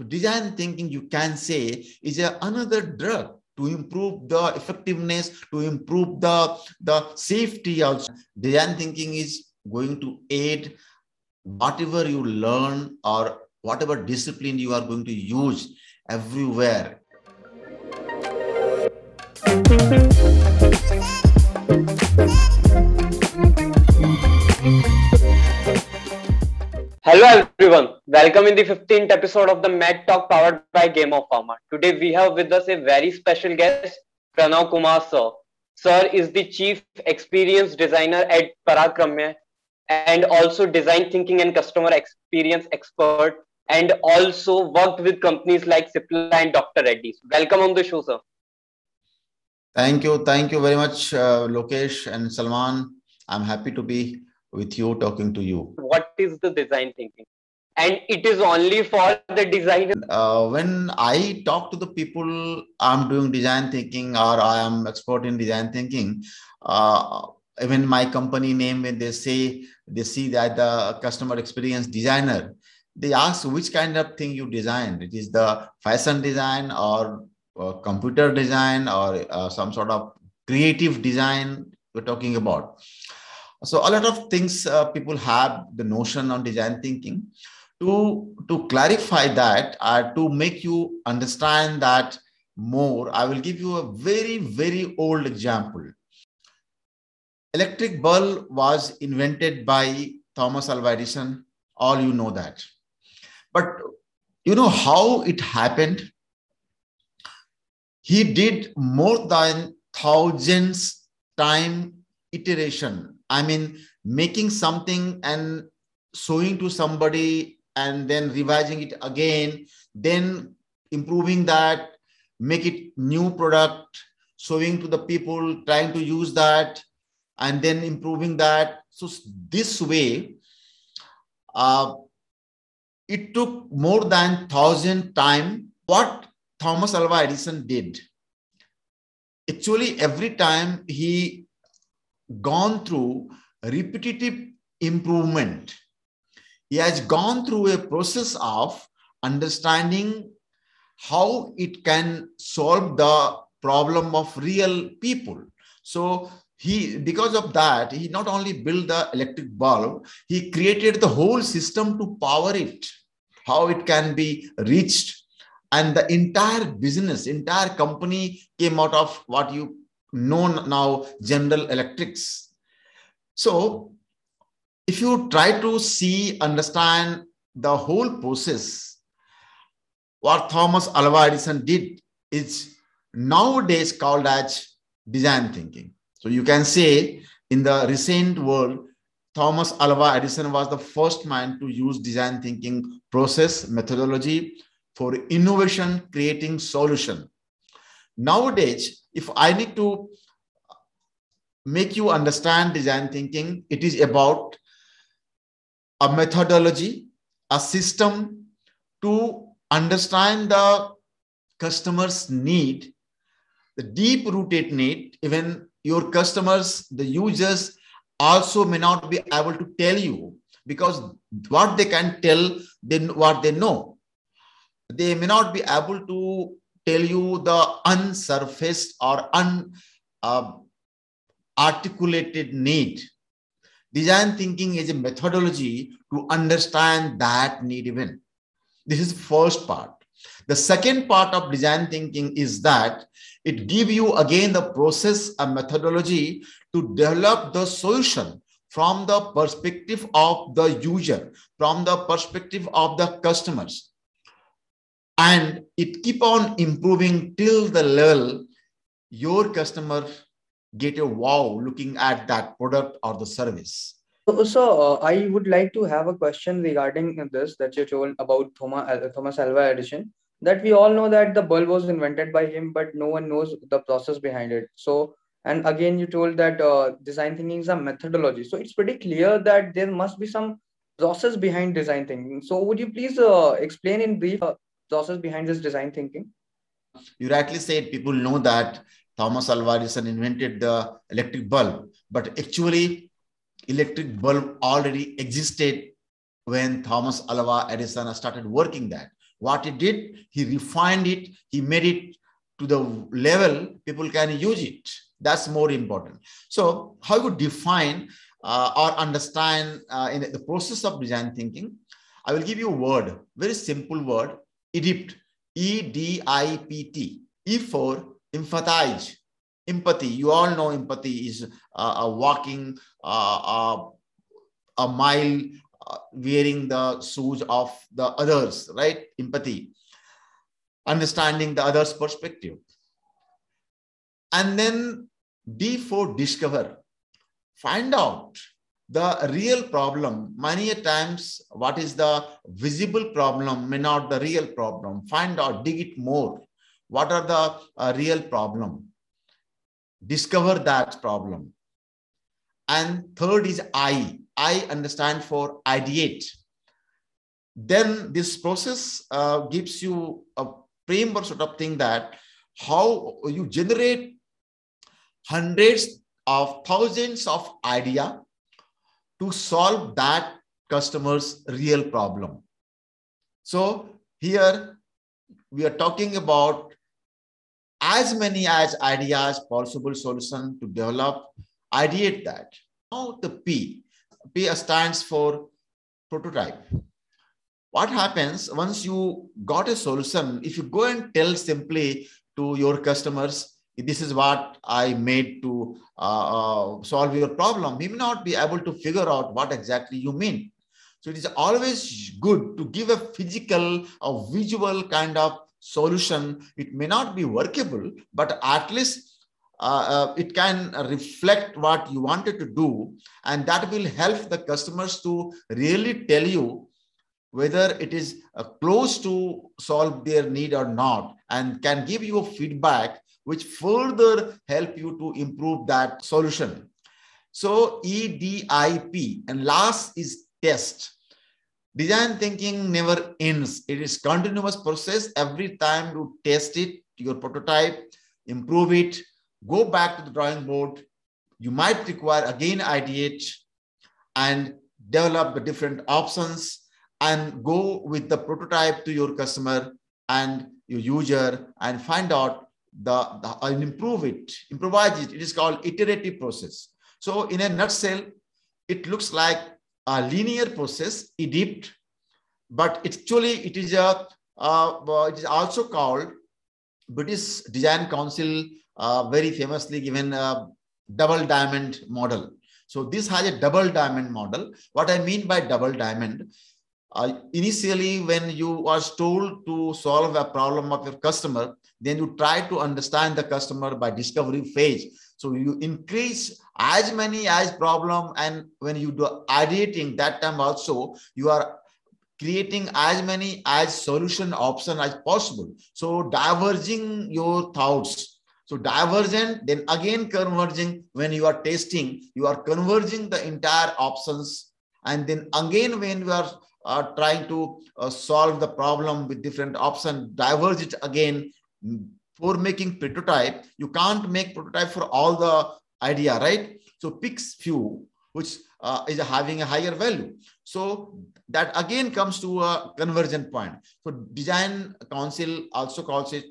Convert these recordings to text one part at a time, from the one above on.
So design thinking, you can say, is a, another drug to improve the effectiveness, to improve the, the safety also. Design thinking is going to aid whatever you learn or whatever discipline you are going to use everywhere. Hello everyone, welcome in the 15th episode of the Mad Talk powered by Game of Pharma. Today we have with us a very special guest, Pranav Kumar sir. Sir is the Chief Experience Designer at Parakramya and also Design Thinking and Customer Experience Expert and also worked with companies like Cipla and Dr. Reddy's. Welcome on the show, sir. Thank you. Thank you very much, uh, Lokesh and Salman. I'm happy to be with you, talking to you. What is the design thinking? And it is only for the designer. Uh, when I talk to the people, I'm doing design thinking or I am expert in design thinking. Uh, even my company name, when they say they see that the customer experience designer, they ask which kind of thing you designed. It is the fashion design or uh, computer design or uh, some sort of creative design we're talking about. So a lot of things uh, people have the notion on design thinking. To, to clarify that, uh, to make you understand that more, I will give you a very, very old example. Electric bulb was invented by Thomas Alva Edison. All you know that. But you know how it happened? He did more than thousands time iteration I mean, making something and showing to somebody and then revising it again, then improving that, make it new product, showing to the people, trying to use that, and then improving that. So this way, uh, it took more than thousand time. What Thomas Alva Edison did, actually every time he gone through repetitive improvement. He has gone through a process of understanding how it can solve the problem of real people. So he, because of that, he not only built the electric bulb, he created the whole system to power it, how it can be reached. And the entire business, entire company came out of what you known now General Electrics. So if you try to see, understand the whole process, what Thomas Alva Edison did is nowadays called as design thinking. So you can say in the recent world, Thomas Alva Edison was the first man to use design thinking process methodology for innovation, creating solution. Nowadays, if I need to make you understand design thinking, it is about a methodology, a system to understand the customer's need, the deep rooted need, even your customers, the users also may not be able to tell you because what they can tell, then what they know. They may not be able to tell you the unsurfaced or unarticulated uh, need. Design thinking is a methodology to understand that need even. This is the first part. The second part of design thinking is that it gives you again the process and methodology to develop the solution from the perspective of the user, from the perspective of the customers and it keep on improving till the level your customer get a wow looking at that product or the service. So, uh, i would like to have a question regarding this that you told about thomas, uh, thomas alva edison that we all know that the bulb was invented by him but no one knows the process behind it. So and again you told that uh, design thinking is a methodology. So it's pretty clear that there must be some process behind design thinking. So would you please uh, explain in brief uh, process behind this design thinking? You rightly said people know that Thomas Alva Edison invented the electric bulb, but actually electric bulb already existed when Thomas Alva Edison started working that. What he did, he refined it, he made it to the level people can use it. That's more important. So, how you define uh, or understand uh, in the process of design thinking? I will give you a word, very simple word, EDIPT, E D I P T. E for empathize, empathy. You all know empathy is uh, a walking uh, a mile, uh, wearing the shoes of the others, right? Empathy understanding the other's perspective. And then D for discover. Find out the real problem. Many times, what is the visible problem may not the real problem. Find out, dig it more. What are the uh, real problem? Discover that problem. And third is I. I understand for ideate. Then this process uh, gives you a framework sort of thing that how you generate hundreds of thousands of idea to solve that customer's real problem. So here we are talking about as many as ideas, possible solution to develop, ideate that. Now the P, P stands for prototype what happens once you got a solution if you go and tell simply to your customers this is what i made to uh, uh, solve your problem. We may not be able to figure out what exactly you mean. So it is always good to give a physical or visual kind of solution. It may not be workable but at least uh, uh, it can reflect what you wanted to do. And that will help the customers to really tell you whether it is uh, close to solve their need or not and can give you a feedback which further help you to improve that solution. So edip and last is test. Design thinking never ends. It is continuous process. Every time you test it your prototype improve it go back to the drawing board. You might require again ideate and develop the different options and go with the prototype to your customer and your user and find out the, the and improve it, improvise it. It is called iterative process. So in a nutshell, it looks like a linear process, EDIPT, but actually it is a uh, it is also called British Design Council uh, very famously given a double diamond model. So this has a double diamond model. What I mean by double diamond, uh, initially, when you are told to solve a problem of your customer, then you try to understand the customer by discovery phase. So you increase as many as problem, and when you do ideating that time also, you are creating as many as solution option as possible. So diverging your thoughts. So divergent, then again converging. When you are testing, you are converging the entire options, and then again when you are uh, trying to uh, solve the problem with different options, diverge it again for making prototype. You can't make prototype for all the idea, right? So picks few, which uh, is having a higher value. So that again comes to a conversion point. So design council also calls it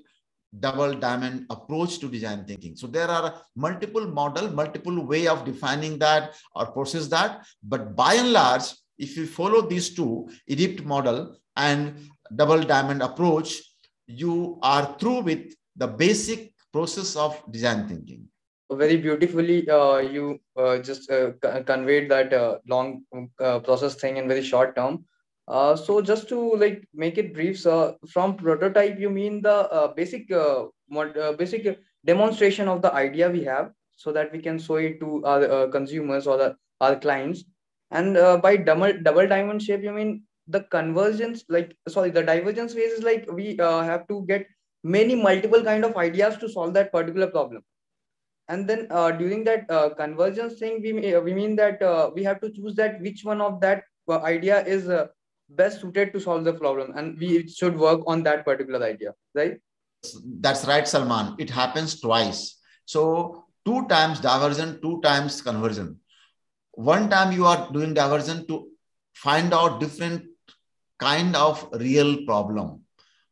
double diamond approach to design thinking. So there are multiple model, multiple way of defining that or process that. But by and large, if you follow these two, EDIPT model and double diamond approach, you are through with the basic process of design thinking. Very beautifully, uh, you uh, just uh, conveyed that uh, long uh, process thing in very short term. Uh, so just to like make it brief, so from prototype, you mean the basic mod, basic demonstration of the idea we have, so that we can show it to our consumers or the, our clients and by double double diamond shape, you mean the convergence, like sorry, the divergence phase is like we uh, have to get many multiple kind of ideas to solve that particular problem. And then uh, during that uh, convergence thing, we we mean that uh, we have to choose that which one of that uh, idea is best suited to solve the problem, and we should work on that particular idea, right? That's right, Salman. It happens twice. So two times divergent, two times conversion one time you are doing diversion to find out different kind of real problem.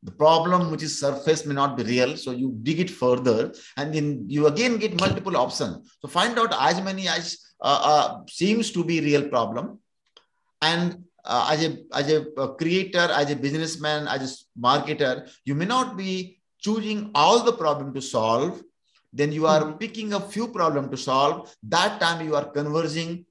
The problem which is surface may not be real so you dig it further and then you again get multiple options so find out as many as uh, uh, seems to be real problem. And uh, as a as a creator as a businessman as a marketer you may not be choosing all the problem to solve. Then you are mm-hmm. picking a few problem to solve. That time you are converging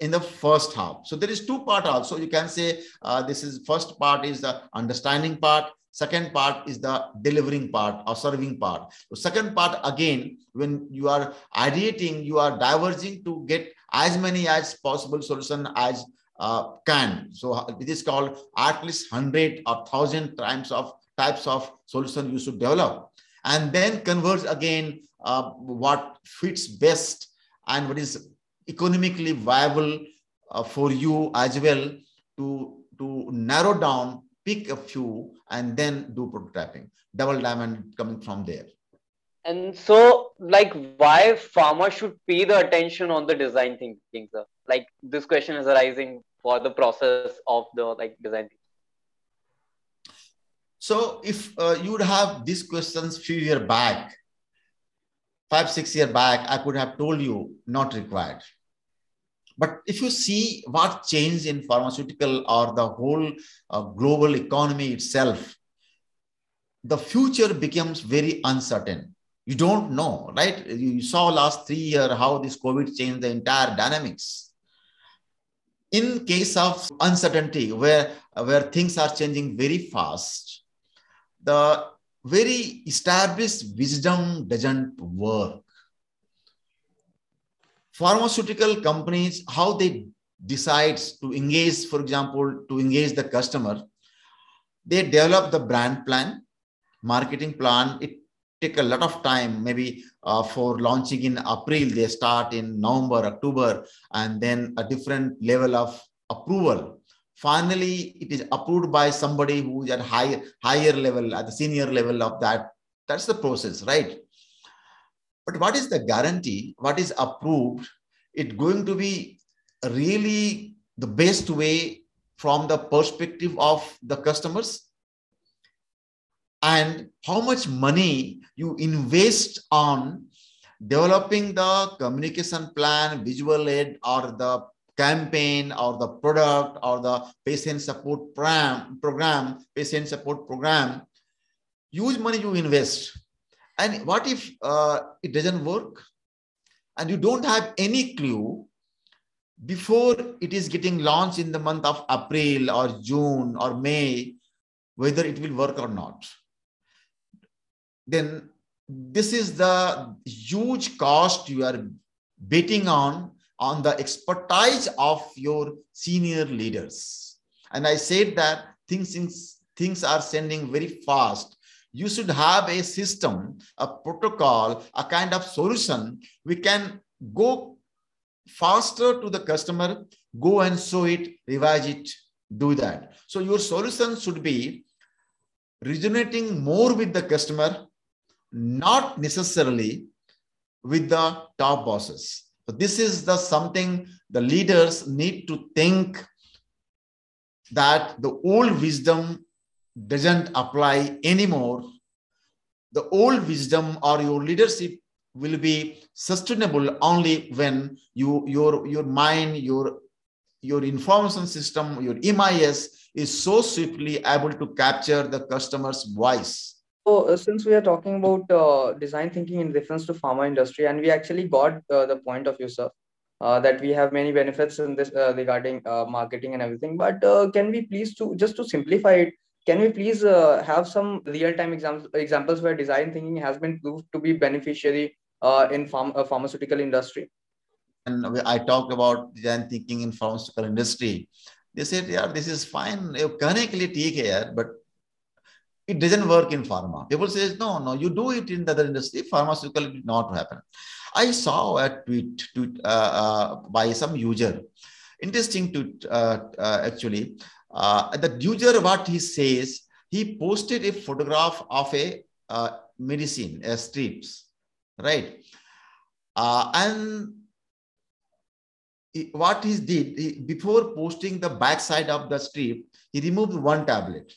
in the first half so there is two part also you can say uh, this is first part is the understanding part Second part is the delivering part or serving part. The second part, again, when you are ideating, you are diverging to get as many as possible solution as uh, can. So uh, it is called at least 100 or 1000 times of types of solution you should develop. And then converge again uh, what fits best and what is economically viable uh, for you as well to, to narrow down pick a few and then do prototyping. Double diamond coming from there. And so like why pharma should pay the attention on the design thinking sir? Like this question is arising for the process of the like design thinking. so if uh, you would have these questions few year back five six year back i could have told you not required but if you see what changed in pharmaceutical or the whole uh, global economy itself, the future becomes very uncertain. You don't know, right? You saw last three years how this COVID changed the entire dynamics. In case of uncertainty, where, where things are changing very fast, the very established wisdom doesn't work pharmaceutical companies, how they decide to engage, for example, to engage the customer, they develop the brand plan, marketing plan. It take a lot of time, maybe uh, for launching in April, they start in November, October, and then a different level of approval. Finally, it is approved by somebody who is at higher higher level, at the senior level of that. That's the process, right? But what is the guarantee? What is approved? it going to be really the best way from the perspective of the customers and how much money you invest on developing the communication plan, visual aid, or the campaign, or the product, or the patient support program, patient support program. Huge money you invest. And what if uh, it doesn't work? And you don't have any clue before it is getting launched in the month of April or June or May, whether it will work or not. Then this is the huge cost you are betting on on the expertise of your senior leaders. And I said that things, things are sending very fast you should have a system, a protocol, a kind of solution. We can go faster to the customer, go and show it, revise it, do that. So your solution should be resonating more with the customer, not necessarily with the top bosses. So this is the something the leaders need to think that the old wisdom doesn't apply anymore, the old wisdom or your leadership will be sustainable only when you your your mind your your information system your MIS is so swiftly able to capture the customer's voice so uh, since we are talking about uh, design thinking in reference to pharma industry and we actually got uh, the point of view sir uh, that we have many benefits in this uh, regarding uh, marketing and everything but can we please to just to simplify it can we please have some real-time examples examples where design thinking has been proved to be beneficiary in uh, pharmaceutical industry? And I talked about design thinking in pharmaceutical industry. They said, yeah, this is fine. Clinically, here, but it doesn't work in pharma. People say, no, no, you do it in the other industry. Pharmaceutical did not happen. I saw a tweet, tweet uh, uh, by some user. Interesting tweet, uh, uh actually uh, the user, what he says, he posted a photograph of a uh, medicine, a strips, right? And what he did, he, before posting the backside of the strip, he removed one tablet.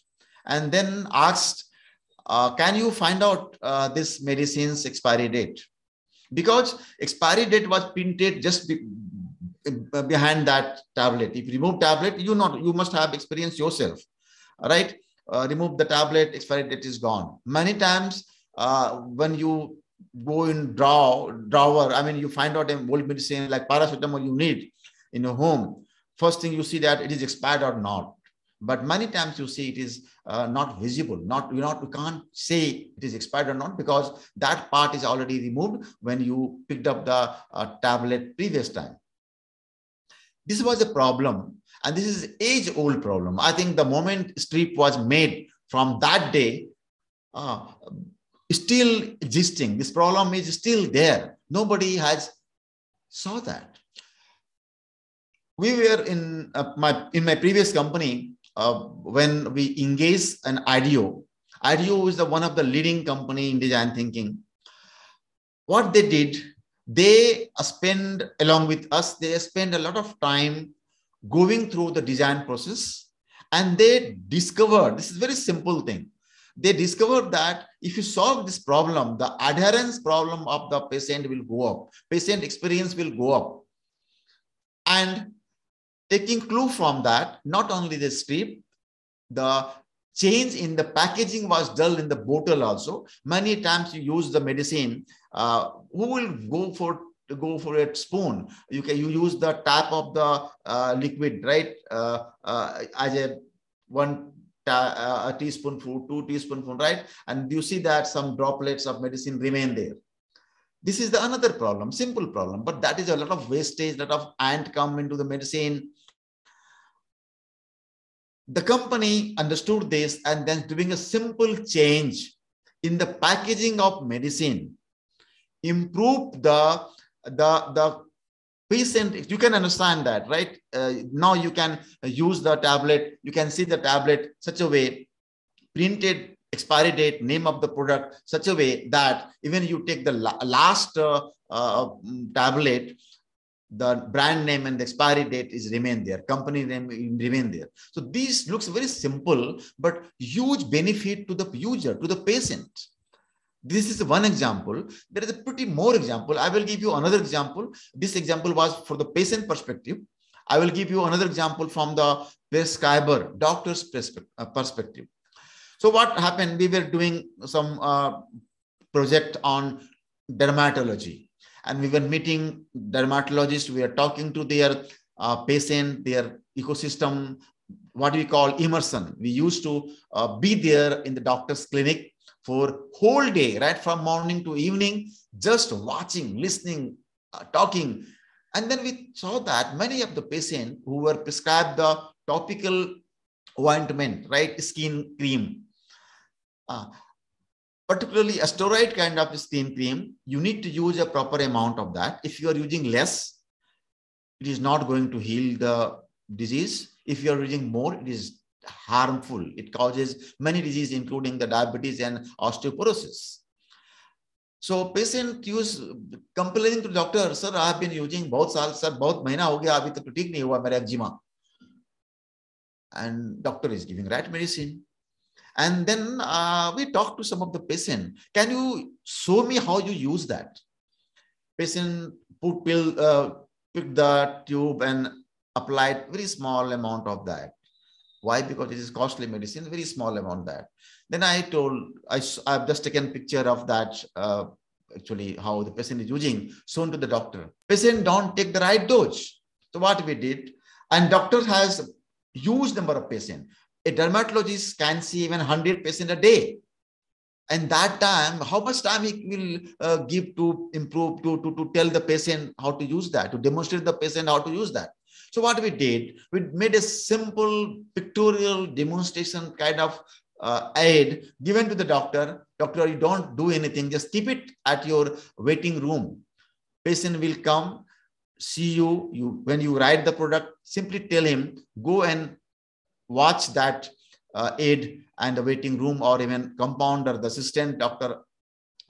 And then asked, uh, can you find out uh, this medicine's expiry date? Because expiry date was printed just be, behind that tablet. If you remove tablet, you not you must have experience yourself, right? Uh, remove the tablet, expiry date is gone. Many times uh, when you go in draw drawer, I mean, you find out a old medicine like paracetamol you need in your home. First thing you see that it is expired or not. But many times you see it is uh, not visible, not you not you can't say it is expired or not because that part is already removed when you picked up the uh, tablet previous time. This was a problem, and this is age-old problem. I think the moment strip was made from that day, uh, still existing. This problem is still there. Nobody has saw that. We were in uh, my in my previous company uh, when we engage an IDEO. IDEO is the one of the leading company in design thinking. What they did, they spend along with us, they spend a lot of time going through the design process and they discovered, this is very simple thing they discovered that if you solve this problem, the adherence problem of the patient will go up. Patient experience will go up. And taking clue from that, not only the strip, the change in the packaging was done in the bottle also. Many times you use the medicine, uh, who will go for to go for a spoon? You can you use the tap of the uh, liquid, right? Uh, uh as a one uh, a teaspoonful, two teaspoonful, right? And you see that some droplets of medicine remain there. This is the another problem, simple problem, but that is a lot of wastage, lot of ant come into the medicine. The company understood this and then doing a simple change in the packaging of medicine, improve the, the, the patient. You can understand that right? Uh, now you can use the tablet. You can see the tablet such a way printed expiry date name of the product such a way that even you take the la last uh, uh, tablet the brand name and the expiry date is remain there company name remain there so this looks very simple but huge benefit to the user to the patient this is one example. There is a pretty more example. I will give you another example. This example was for the patient perspective. I will give you another example from the prescriber, doctor's uh, perspective. So what happened? We were doing some uh, project on dermatology and we were meeting dermatologists. We are talking to their uh, patient, their ecosystem, what we call immersion. We used to uh, be there in the doctor's clinic for whole day, right from morning to evening, just watching, listening, uh, talking. And then we saw that many of the patients who were prescribed the topical ointment, right, skin cream, uh, particularly a steroid kind of skin cream, you need to use a proper amount of that. If you are using less, it is not going to heal the disease. If you are using more, it is harmful. It causes many diseases, including the diabetes and osteoporosis. So patient use complaining to doctor, sir, I have been using both साल sir, both महीना हो गया अभी तक ठीक नहीं हुआ मेरा eczema. And doctor is giving right medicine. And then uh, we talk to some of the patient. Can you show me how you use that? Patient put pill, uh, pick the tube and applied very small amount of that. Why? Because it is costly medicine, very small amount that. Then I told, I, I've just taken picture of that, uh, actually how the patient is using, shown to the doctor. Patient don't take the right dose. So what we did, and doctor has huge number of patients. A dermatologist can see even 100 patients a day. And that time, how much time he will uh, give to improve, to, to, to tell the patient how to use that, to demonstrate the patient how to use that. So what we did, we made a simple pictorial demonstration kind of uh, aid given to the doctor. Doctor, you don't do anything, just keep it at your waiting room. Patient will come, see you, you when you write the product, simply tell him, go and watch that uh, aid and the waiting room or even compounder, the assistant doctor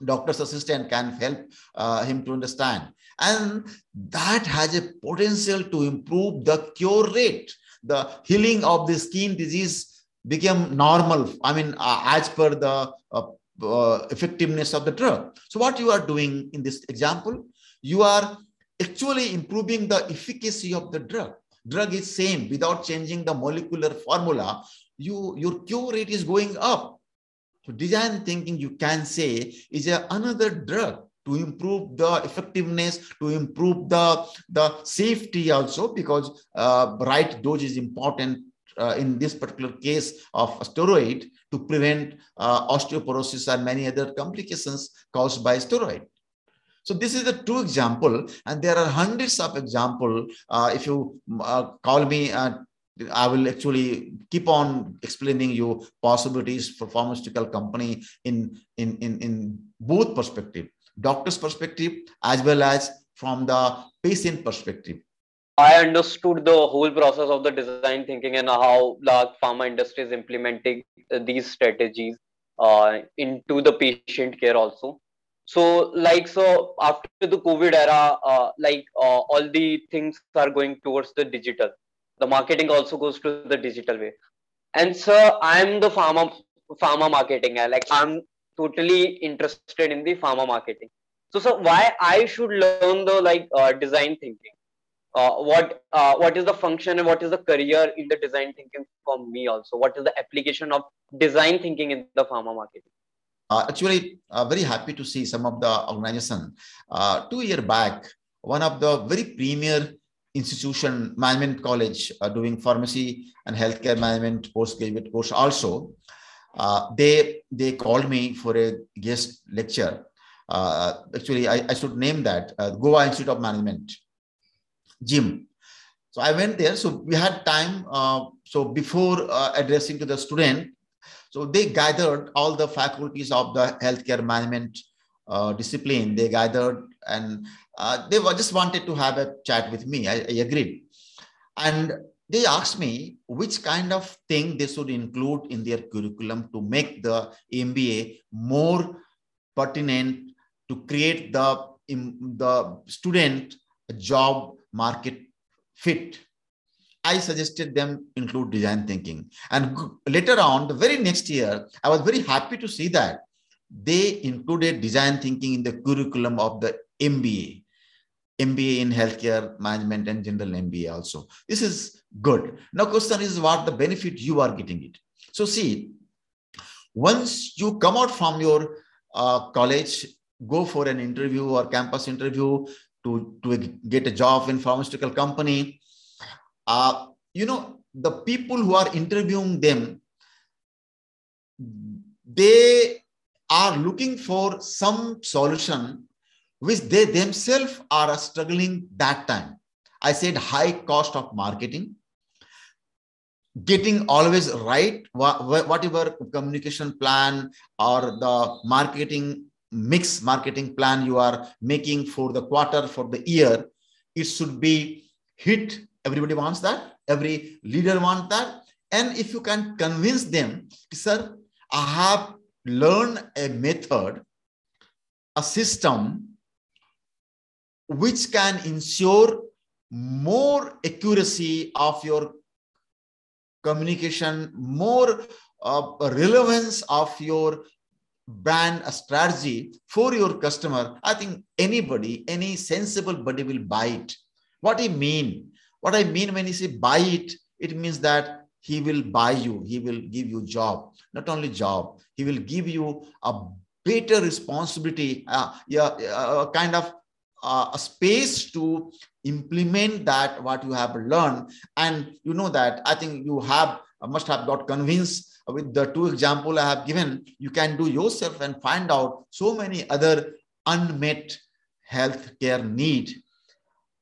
doctor's assistant can help uh, him to understand. And that has a potential to improve the cure rate, the healing of the skin disease become normal. I mean, uh, as per the uh, uh, effectiveness of the drug. So what you are doing in this example, you are actually improving the efficacy of the drug. Drug is same without changing the molecular formula. You your cure rate is going up. So design thinking, you can say, is a, another drug to improve the effectiveness, to improve the, the safety also, because uh, right dose is important uh, in this particular case of steroid to prevent uh, osteoporosis and many other complications caused by steroid. So this is the two example, and there are hundreds of example. Uh, if you uh, call me, uh, I will actually keep on explaining you possibilities for pharmaceutical company in, in, in, in both perspective, doctor's perspective, as well as from the patient perspective. I understood the whole process of the design thinking and how the pharma industry is implementing these strategies uh, into the patient care also. So, like, so after the COVID era, uh, like uh, all the things are going towards the digital. The marketing also goes to the digital way. And so, I'm the pharma pharma marketing guy. Like, I'm totally interested in the pharma marketing. So, so why I should learn the like uh, design thinking? uh, what uh, what is the function and what is the career in the design thinking for me also what is the application of design thinking in the pharma marketing actually uh, very happy to see some of the organization uh, two year back one of the very premier institution management college uh, doing pharmacy and healthcare management postgraduate course also they they called me for a guest lecture actually I, I should name that goa institute of management gym. So I went there. So we had time. Uh, so before uh, addressing to the student, so they gathered all the faculties of the healthcare management uh, discipline. They gathered and uh, they were just wanted to have a chat with me. I, I agreed. And they asked me which kind of thing they should include in their curriculum to make the MBA more pertinent to create the, the student job market fit. I suggested them include design thinking. And later on, the very next year, I was very happy to see that they included design thinking in the curriculum of the MBA. MBA in healthcare management and general MBA also. This is good. Now, question is what the benefit you are getting it. So, see, once you come out from your uh, college, go for an interview or campus interview, to, to get a job in pharmaceutical company. Uh, you know, the people who are interviewing them, they are looking for some solution which they themselves are struggling that time. I said high cost of marketing, getting always right, whatever communication plan or the marketing mix marketing plan you are making for the quarter, for the year, it should be hit. Everybody wants that. Every leader wants that. And if you can convince them, sir, I have learned a method, a system which can ensure more accuracy of your communication, more uh, relevance of your brand strategy for your customer, I think anybody, any sensible body will buy it. What I mean? What I mean when you say buy it, it means that he will buy you, he will give you job, not only job, he will give you a better responsibility, uh, yeah, a kind of uh, a space to implement that what you have learned. And you know that I think you have must have got convinced with the two example I have given, you can do yourself and find out so many other unmet healthcare need.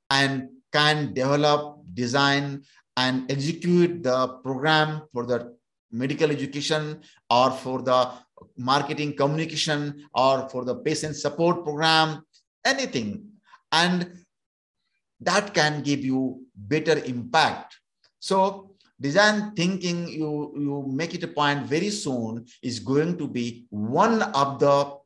And can develop, design, and execute the program for the medical education or for the marketing communication or for the patient support program, anything. And that can give you better impact. So design thinking, you, you make it a point very soon, is going to be one of the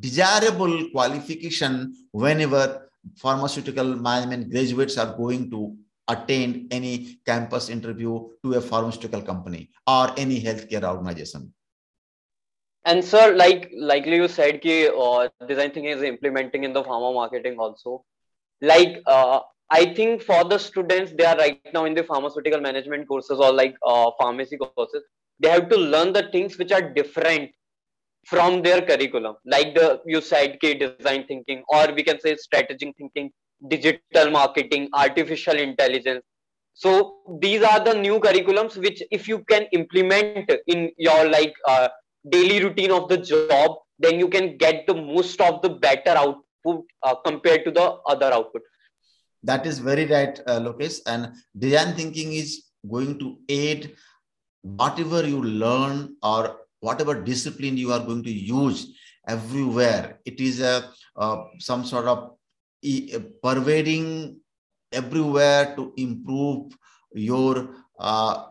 desirable qualification whenever pharmaceutical management graduates are going to attend any campus interview to a pharmaceutical company or any healthcare organization. And sir, like likely you said, ki, uh, design thinking is implementing in the pharma marketing also. Like uh, I think for the students, they are right now in the pharmaceutical management courses or like uh, pharmacy courses. They have to learn the things which are different from their curriculum. Like the you said, ki, design thinking, or we can say strategic thinking, digital marketing, artificial intelligence. So these are the new curriculums which, if you can implement in your like uh, daily routine of the job, then you can get the most of the better output uh, compared to the other output. That is very right, uh. And design thinking is going to aid whatever you learn or whatever discipline you are going to use everywhere. It is a uh, some sort of pervading everywhere to improve your uh,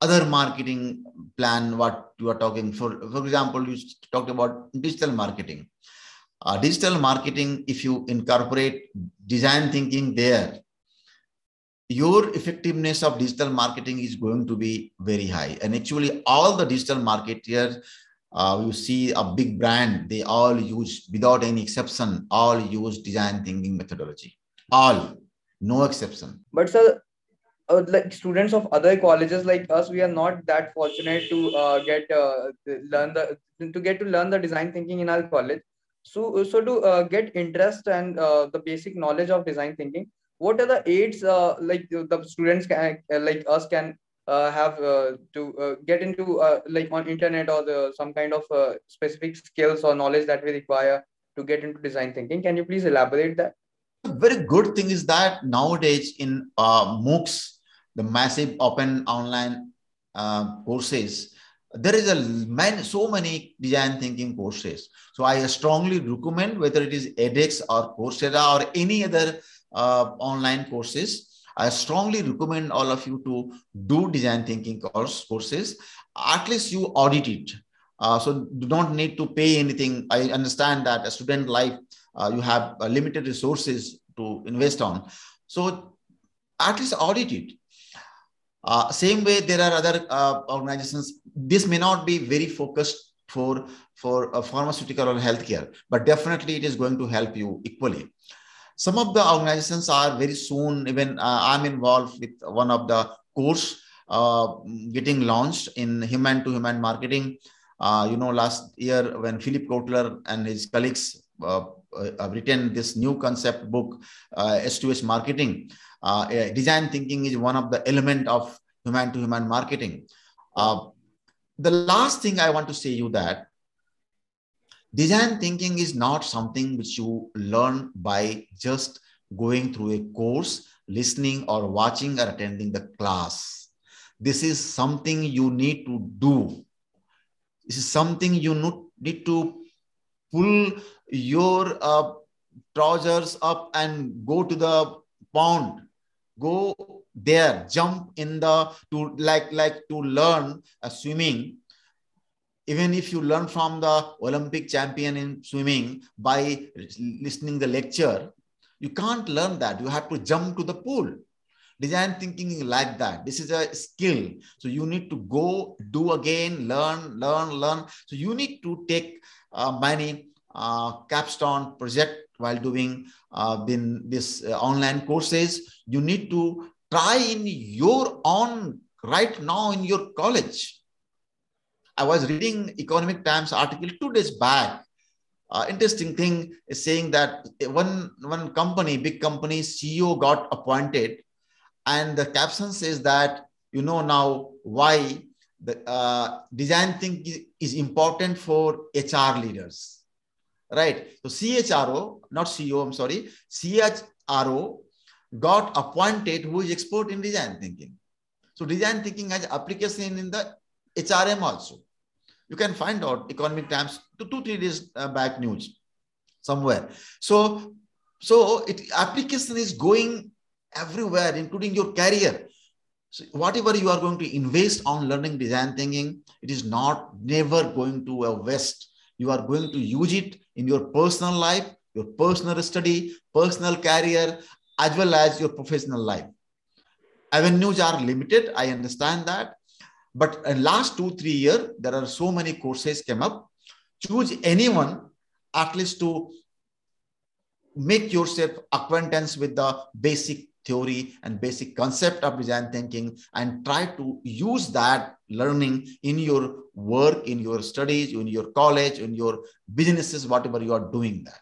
other marketing plan what you are talking for for example you talked about digital marketing uh, digital marketing if you incorporate design thinking there your effectiveness of digital marketing is going to be very high. And actually all the digital marketers uh, you see a big brand they all use without any exception all use design thinking methodology. All. No exception. But sir uh, like students of other colleges like us we are not that fortunate to uh, get uh, learn the to get to learn the design thinking in our college. So so to uh, get interest and uh, the basic knowledge of design thinking what are the aids uh, like the students can like us can have to get into like on internet or the some kind of specific skills or knowledge that we require to get into design thinking can you please elaborate that very good thing is that nowadays in uh, MOOCs, the massive open online uh, courses, there is a man, so many design thinking courses. So I strongly recommend whether it is edX or Coursera or any other uh, online courses. I strongly recommend all of you to do design thinking course courses. At least you audit it. Uh, so do not need to pay anything. I understand that a student life uh, you have uh, limited resources to invest on. So at least audit it. Uh, same way, there are other uh, organizations. This may not be very focused for for pharmaceutical or healthcare, but definitely it is going to help you equally. Some of the organizations are very soon. Even uh, I'm involved with one of the course uh, getting launched in human to human marketing. you know, last year when Philip Kotler and his colleagues uh, written this new concept book, uh, H2H marketing. Uh, design thinking is one of the element of human to human marketing. the last thing I want to say you that design thinking is not something which you learn by just going through a course, listening or watching or attending the class. This is something you need to do. This is something you need to pull your uh, trousers up and go to the pond go there jump in the to like like to learn uh, swimming even if you learn from the olympic champion in swimming by listening the lecture you can't learn that. You have to jump to the pool. Design thinking like that. This is a skill. So you need to go do again learn learn learn. So you need to take uh, many uh, capstone project while doing uh, in this uh, online courses. You need to try in your own right now in your college i was reading economic times article two days back uh, interesting thing is saying that one one company big company ceo got appointed and the caption says that you know now why the uh, design thinking is important for hr leaders right? So CHRO, not CEO, I'm sorry, CHRO got appointed who is expert in design thinking. So design thinking has application in the HRM also. You can find out Economic Times two, two three days uh, back news somewhere. So, so it application is going everywhere, including your career. So whatever you are going to invest on learning design thinking, it is not never going to a waste you are going to use it in your personal life, your personal study, personal career, as well as your professional life. avenues are limited. I understand that. But in last two, three years, there are so many courses came up. Choose anyone at least to make yourself acquaintance with the basic theory and basic concept of design thinking and try to use that learning in your work in your studies in your college in your businesses whatever you are doing that